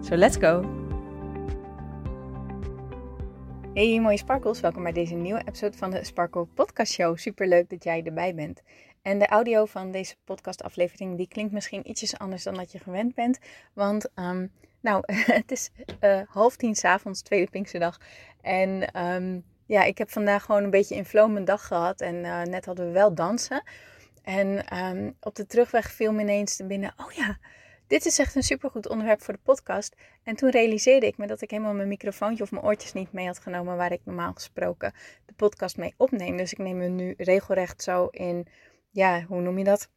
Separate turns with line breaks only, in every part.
So let's go! Hey mooie sparkles, welkom bij deze nieuwe episode van de Sparkle Podcast Show. Super leuk dat jij erbij bent. En de audio van deze podcast aflevering die klinkt misschien ietsjes anders dan dat je gewend bent. Want ehm, nou, het is uh, half tien s'avonds, tweede Pinksterdag. En um, ja, ik heb vandaag gewoon een beetje in flow mijn dag gehad. En uh, net hadden we wel dansen. En um, op de terugweg viel me ineens binnen, oh ja dit is echt een supergoed onderwerp voor de podcast. En toen realiseerde ik me dat ik helemaal mijn microfoontje of mijn oortjes niet mee had genomen waar ik normaal gesproken de podcast mee opneem. Dus ik neem hem nu regelrecht zo in, ja, hoe noem je dat?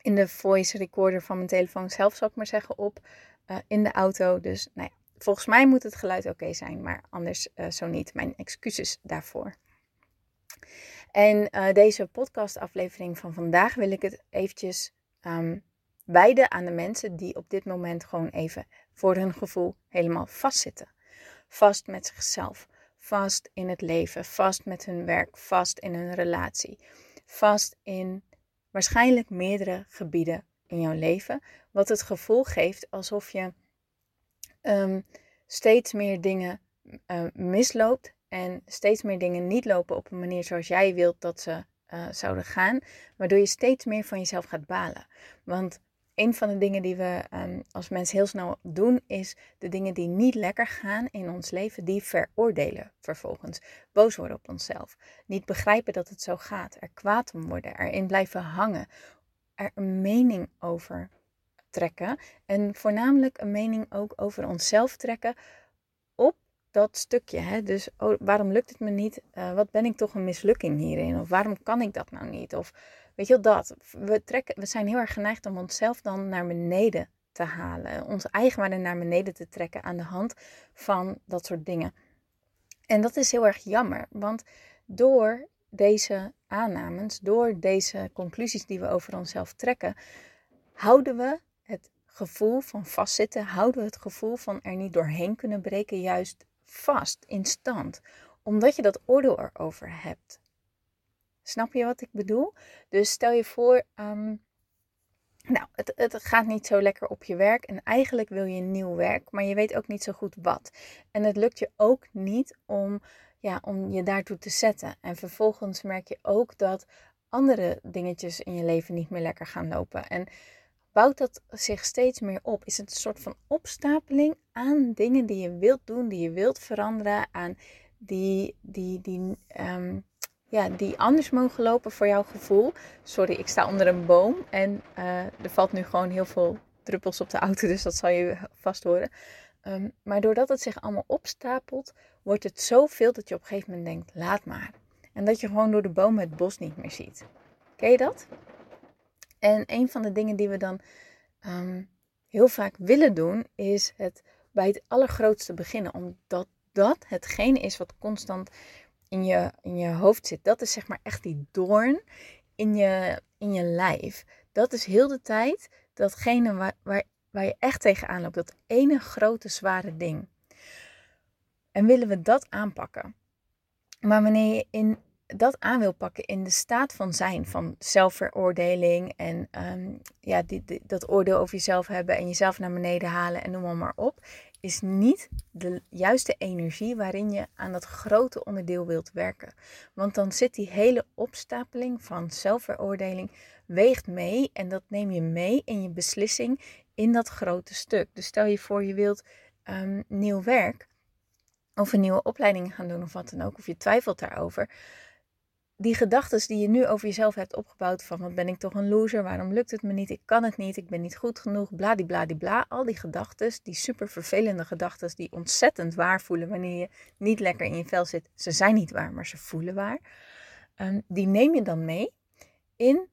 In de voice recorder van mijn telefoon zelf, zou ik maar zeggen, op uh, in de auto. Dus nou ja, volgens mij moet het geluid oké zijn, maar anders uh, zo niet. Mijn excuses daarvoor. En uh, deze podcastaflevering van vandaag wil ik het eventjes um, wijden aan de mensen die op dit moment gewoon even voor hun gevoel helemaal vastzitten. Vast met zichzelf, vast in het leven, vast met hun werk, vast in hun relatie, vast in waarschijnlijk meerdere gebieden in jouw leven, wat het gevoel geeft alsof je um, steeds meer dingen uh, misloopt en steeds meer dingen niet lopen op een manier zoals jij wilt dat ze uh, zouden gaan, waardoor je steeds meer van jezelf gaat balen. Want een van de dingen die we um, als mensen heel snel doen, is de dingen die niet lekker gaan in ons leven, die veroordelen vervolgens. Boos worden op onszelf. Niet begrijpen dat het zo gaat. Er kwaad om worden. Erin blijven hangen. Er een mening over trekken. En voornamelijk een mening ook over onszelf trekken op dat stukje. Hè? Dus oh, waarom lukt het me niet? Uh, wat ben ik toch een mislukking hierin? Of waarom kan ik dat nou niet? Of Weet je wel dat? We, trekken, we zijn heel erg geneigd om onszelf dan naar beneden te halen. Onze eigenwaarde naar beneden te trekken aan de hand van dat soort dingen. En dat is heel erg jammer, want door deze aannames, door deze conclusies die we over onszelf trekken, houden we het gevoel van vastzitten, houden we het gevoel van er niet doorheen kunnen breken, juist vast, in stand, omdat je dat oordeel erover hebt. Snap je wat ik bedoel? Dus stel je voor, um, nou, het, het gaat niet zo lekker op je werk en eigenlijk wil je nieuw werk, maar je weet ook niet zo goed wat. En het lukt je ook niet om, ja, om je daartoe te zetten. En vervolgens merk je ook dat andere dingetjes in je leven niet meer lekker gaan lopen. En bouwt dat zich steeds meer op? Is het een soort van opstapeling aan dingen die je wilt doen, die je wilt veranderen, aan die, die, die, um, ja, die anders mogen lopen voor jouw gevoel. Sorry, ik sta onder een boom en uh, er valt nu gewoon heel veel druppels op de auto, dus dat zal je vast horen. Um, maar doordat het zich allemaal opstapelt, wordt het zoveel dat je op een gegeven moment denkt, laat maar. En dat je gewoon door de bomen het bos niet meer ziet. Ken je dat? En een van de dingen die we dan um, heel vaak willen doen, is het bij het allergrootste beginnen. Omdat dat hetgene is wat constant in je, in je hoofd zit. Dat is zeg maar echt die doorn in je, in je lijf. Dat is heel de tijd datgene waar, waar, waar je echt tegenaan loopt. Dat ene grote zware ding. En willen we dat aanpakken? Maar wanneer je in dat aan wil pakken in de staat van zijn, van zelfveroordeling en um, ja, die, dat oordeel over jezelf hebben en jezelf naar beneden halen en noem maar op, is niet de juiste energie waarin je aan dat grote onderdeel wilt werken. Want dan zit die hele opstapeling van zelfveroordeling weegt mee en dat neem je mee in je beslissing in dat grote stuk. Dus stel je voor je wilt um, nieuw werk of een nieuwe opleiding gaan doen of wat dan ook, of je twijfelt daarover die gedachten die je nu over jezelf hebt opgebouwd van wat ben ik toch een loser, waarom lukt het me niet, ik kan het niet, ik ben niet goed genoeg, bladibladibla, al die gedachten, die super vervelende gedachten die ontzettend waar voelen wanneer je niet lekker in je vel zit, ze zijn niet waar, maar ze voelen waar, um, die neem je dan mee in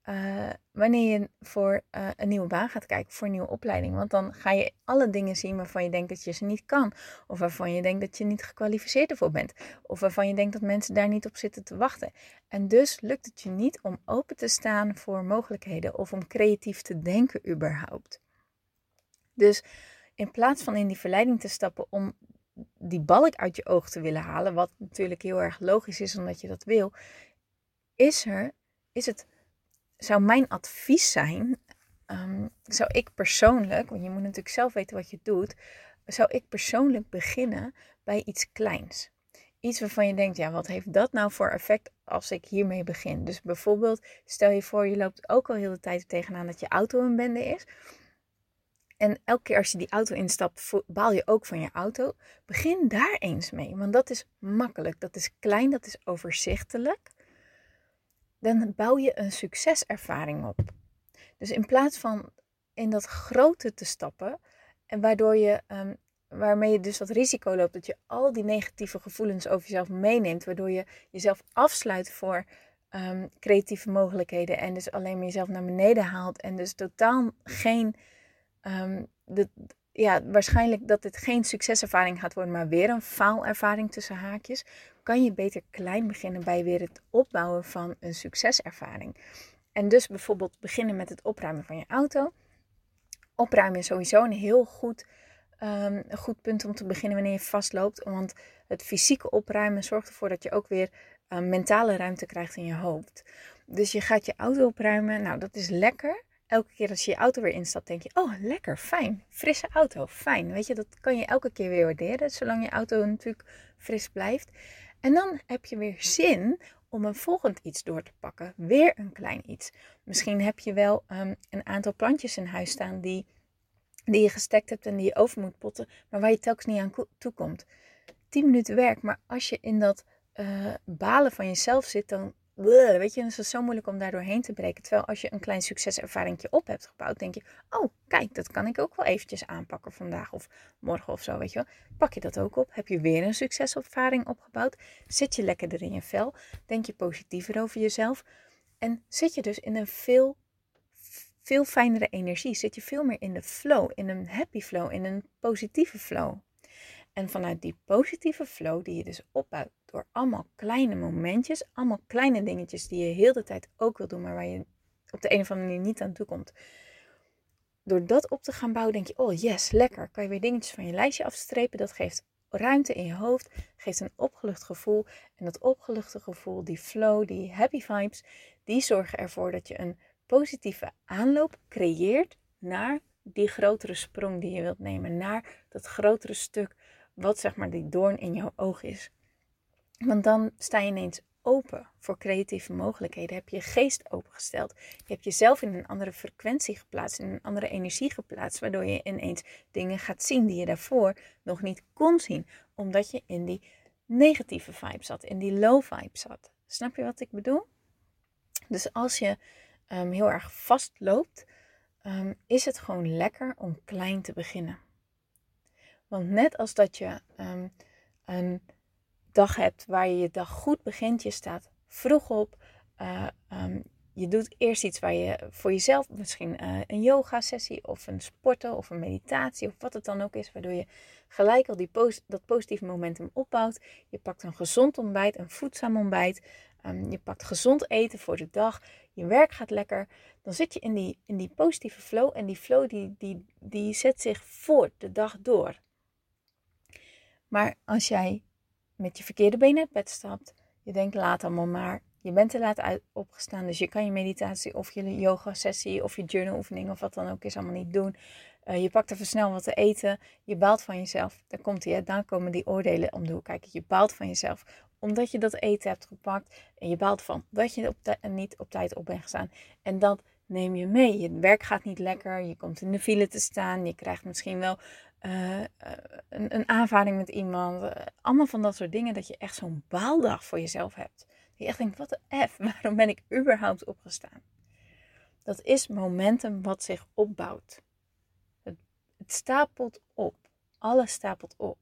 eh, wanneer je voor eh, een nieuwe baan gaat kijken, voor een nieuwe opleiding. Want dan ga je alle dingen zien waarvan je denkt dat je ze niet kan. Of waarvan je denkt dat je niet gekwalificeerd ervoor bent. Of waarvan je denkt dat mensen daar niet op zitten te wachten. En dus lukt het je niet om open te staan voor mogelijkheden of om creatief te denken überhaupt. Dus in plaats van in die verleiding te stappen om die balk uit je oog te willen halen, wat natuurlijk heel erg logisch is omdat je dat wil, is er, is het zou mijn advies zijn, um, zou ik persoonlijk, want je moet natuurlijk zelf weten wat je doet, zou ik persoonlijk beginnen bij iets kleins. Iets waarvan je denkt, ja, wat heeft dat nou voor effect als ik hiermee begin? Dus bijvoorbeeld, stel je voor, je loopt ook al heel de tijd tegenaan dat je auto een bende is. En elke keer als je die auto instapt, baal je ook van je auto. Begin daar eens mee, want dat is makkelijk, dat is klein, dat is overzichtelijk dan bouw je een succeservaring op. Dus in plaats van in dat grote te stappen, en waardoor je, um, waarmee je dus dat risico loopt dat je al die negatieve gevoelens over jezelf meeneemt, waardoor je jezelf afsluit voor um, creatieve mogelijkheden en dus alleen maar jezelf naar beneden haalt en dus totaal geen, um, de, ja, waarschijnlijk dat dit geen succeservaring gaat worden, maar weer een faalervaring tussen haakjes, kan je beter klein beginnen bij weer het opbouwen van een succeservaring. En dus bijvoorbeeld beginnen met het opruimen van je auto. Opruimen is sowieso een heel goed, um, goed punt om te beginnen wanneer je vastloopt. Want het fysieke opruimen zorgt ervoor dat je ook weer um, mentale ruimte krijgt in je hoofd. Dus je gaat je auto opruimen. Nou, dat is lekker elke keer als je je auto weer instapt, denk je: Oh, lekker, fijn. Frisse auto, fijn. Weet je, dat kan je elke keer weer waarderen, zolang je auto natuurlijk fris blijft. En dan heb je weer zin om een volgend iets door te pakken. Weer een klein iets. Misschien heb je wel um, een aantal plantjes in huis staan die, die je gestekt hebt en die je over moet potten, maar waar je telkens niet aan toe komt. 10 minuten werk, maar als je in dat uh, balen van jezelf zit, dan weet je, dan is het zo moeilijk om daar doorheen te breken. Terwijl als je een klein succeservaring op hebt gebouwd, denk je, oh kijk, dat kan ik ook wel eventjes aanpakken vandaag of morgen of zo, weet je wel. Pak je dat ook op, heb je weer een succeservaring opgebouwd, zit je lekkerder in je vel, denk je positiever over jezelf en zit je dus in een veel, veel fijnere energie, zit je veel meer in de flow, in een happy flow, in een positieve flow. En vanuit die positieve flow die je dus opbouwt door allemaal kleine momentjes, allemaal kleine dingetjes die je heel de tijd ook wil doen, maar waar je op de een of andere manier niet aan toe komt. Door dat op te gaan bouwen, denk je: oh yes, lekker. Kan je weer dingetjes van je lijstje afstrepen. Dat geeft ruimte in je hoofd, geeft een opgelucht gevoel. En dat opgeluchte gevoel, die flow, die happy vibes, die zorgen ervoor dat je een positieve aanloop creëert naar die grotere sprong die je wilt nemen. Naar dat grotere stuk wat zeg maar die doorn in jouw oog is. Want dan sta je ineens open voor creatieve mogelijkheden. Heb je je geest opengesteld. Je hebt jezelf in een andere frequentie geplaatst, in een andere energie geplaatst, waardoor je ineens dingen gaat zien die je daarvoor nog niet kon zien, omdat je in die negatieve vibe zat, in die low vibe zat. Snap je wat ik bedoel? Dus als je um, heel erg vastloopt, um, is het gewoon lekker om klein te beginnen. Want net als dat je um, een dag hebt waar je je dag goed begint, je staat vroeg op, uh, um, je doet eerst iets waar je voor jezelf, misschien uh, een yoga sessie of een sporten of een meditatie of wat het dan ook is, waardoor je gelijk al die dat positieve momentum opbouwt. Je pakt een gezond ontbijt, een voedzaam ontbijt. Um, je pakt gezond eten voor de dag. Je werk gaat lekker. Dan zit je in die, in die positieve flow. En die flow die, die, die zet zich voort de dag door. Maar als jij met je verkeerde been uit bed stapt, je denkt laat allemaal maar, je bent te laat opgestaan, dus je kan je meditatie of je yoga sessie of je journal oefening of wat dan ook is allemaal niet doen. Uh, je pakt even snel wat te eten, je baalt van jezelf. Dan komt die, dan komen die oordelen om de hoek kijken. Je baalt van jezelf omdat je dat eten hebt gepakt en je baalt van dat je niet op tijd op bent gestaan. En dat neem je mee. Je werk gaat niet lekker, je komt in de file te staan, je krijgt misschien wel uh, een, een aanvaring met iemand. Uh, allemaal van dat soort dingen dat je echt zo'n baaldag voor jezelf hebt. Die je echt denkt, wat de F, waarom ben ik überhaupt opgestaan? Dat is momentum wat zich opbouwt. Het, het stapelt op. Alles stapelt op.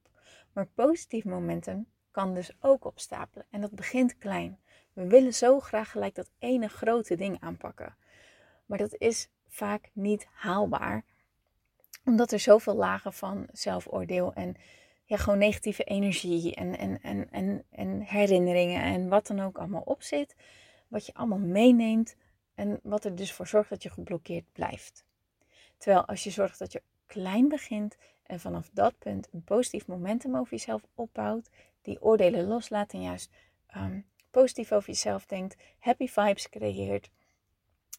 Maar positief momentum kan dus ook opstapelen. En dat begint klein. We willen zo graag gelijk dat ene grote ding aanpakken. Maar dat is vaak niet haalbaar. Omdat er zoveel lagen van zelfoordeel en ja, gewoon negatieve energie en, en, en, en, en herinneringen en wat dan ook allemaal op zit. Wat je allemaal meeneemt en wat er dus voor zorgt dat je geblokkeerd blijft. Terwijl als je zorgt dat je klein begint en vanaf dat punt een positief momentum over jezelf opbouwt, die oordelen loslaat en juist um, positief over jezelf denkt, happy vibes creëert,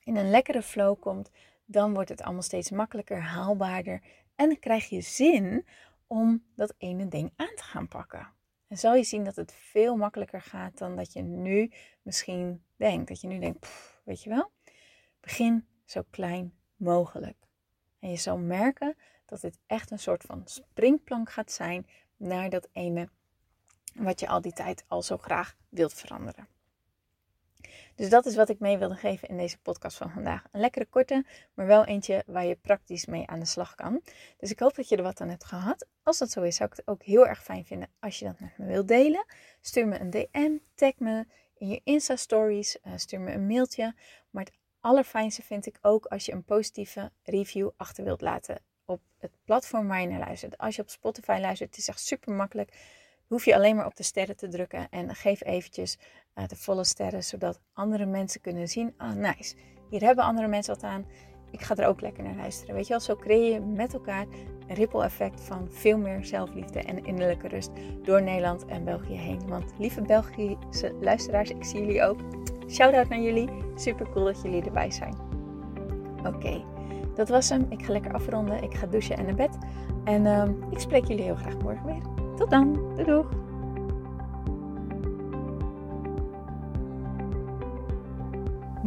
in een lekkere flow komt, dan wordt het allemaal steeds makkelijker, haalbaarder en dan krijg je zin om dat ene ding aan te gaan pakken. En zal je zien dat het veel makkelijker gaat dan dat je nu misschien denkt. Dat je nu denkt, weet je wel, begin zo klein mogelijk. En je zal merken dat dit echt een soort van springplank gaat zijn naar dat ene wat je al die tijd al zo graag wilt veranderen. Dus dat is wat ik mee wilde geven in deze podcast van vandaag. Een lekkere korte, maar wel eentje waar je praktisch mee aan de slag kan. Dus ik hoop dat je er wat aan hebt gehad. Als dat zo is, zou ik het ook heel erg fijn vinden als je dat met me wilt delen. Stuur me een DM, tag me in je Insta-stories, uh, stuur me een mailtje. Maar het allerfijnste vind ik ook als je een positieve review achter wilt laten op het platform waar je naar luistert. Als je op Spotify luistert, het is echt super makkelijk hoef je alleen maar op de sterren te drukken en geef eventjes de volle sterren, zodat andere mensen kunnen zien, ah nice, hier hebben andere mensen wat aan, ik ga er ook lekker naar luisteren. Weet je wel, zo creëer je met elkaar een ripple effect van veel meer zelfliefde en innerlijke rust door Nederland en België heen. Want lieve Belgische luisteraars, ik zie jullie ook. Shout-out naar jullie, super cool dat jullie erbij zijn. Oké, dat was hem. Ik ga lekker afronden. Ik ga douchen en naar bed. En uh, ik spreek jullie heel graag morgen weer. Tot dan. Doei doeg.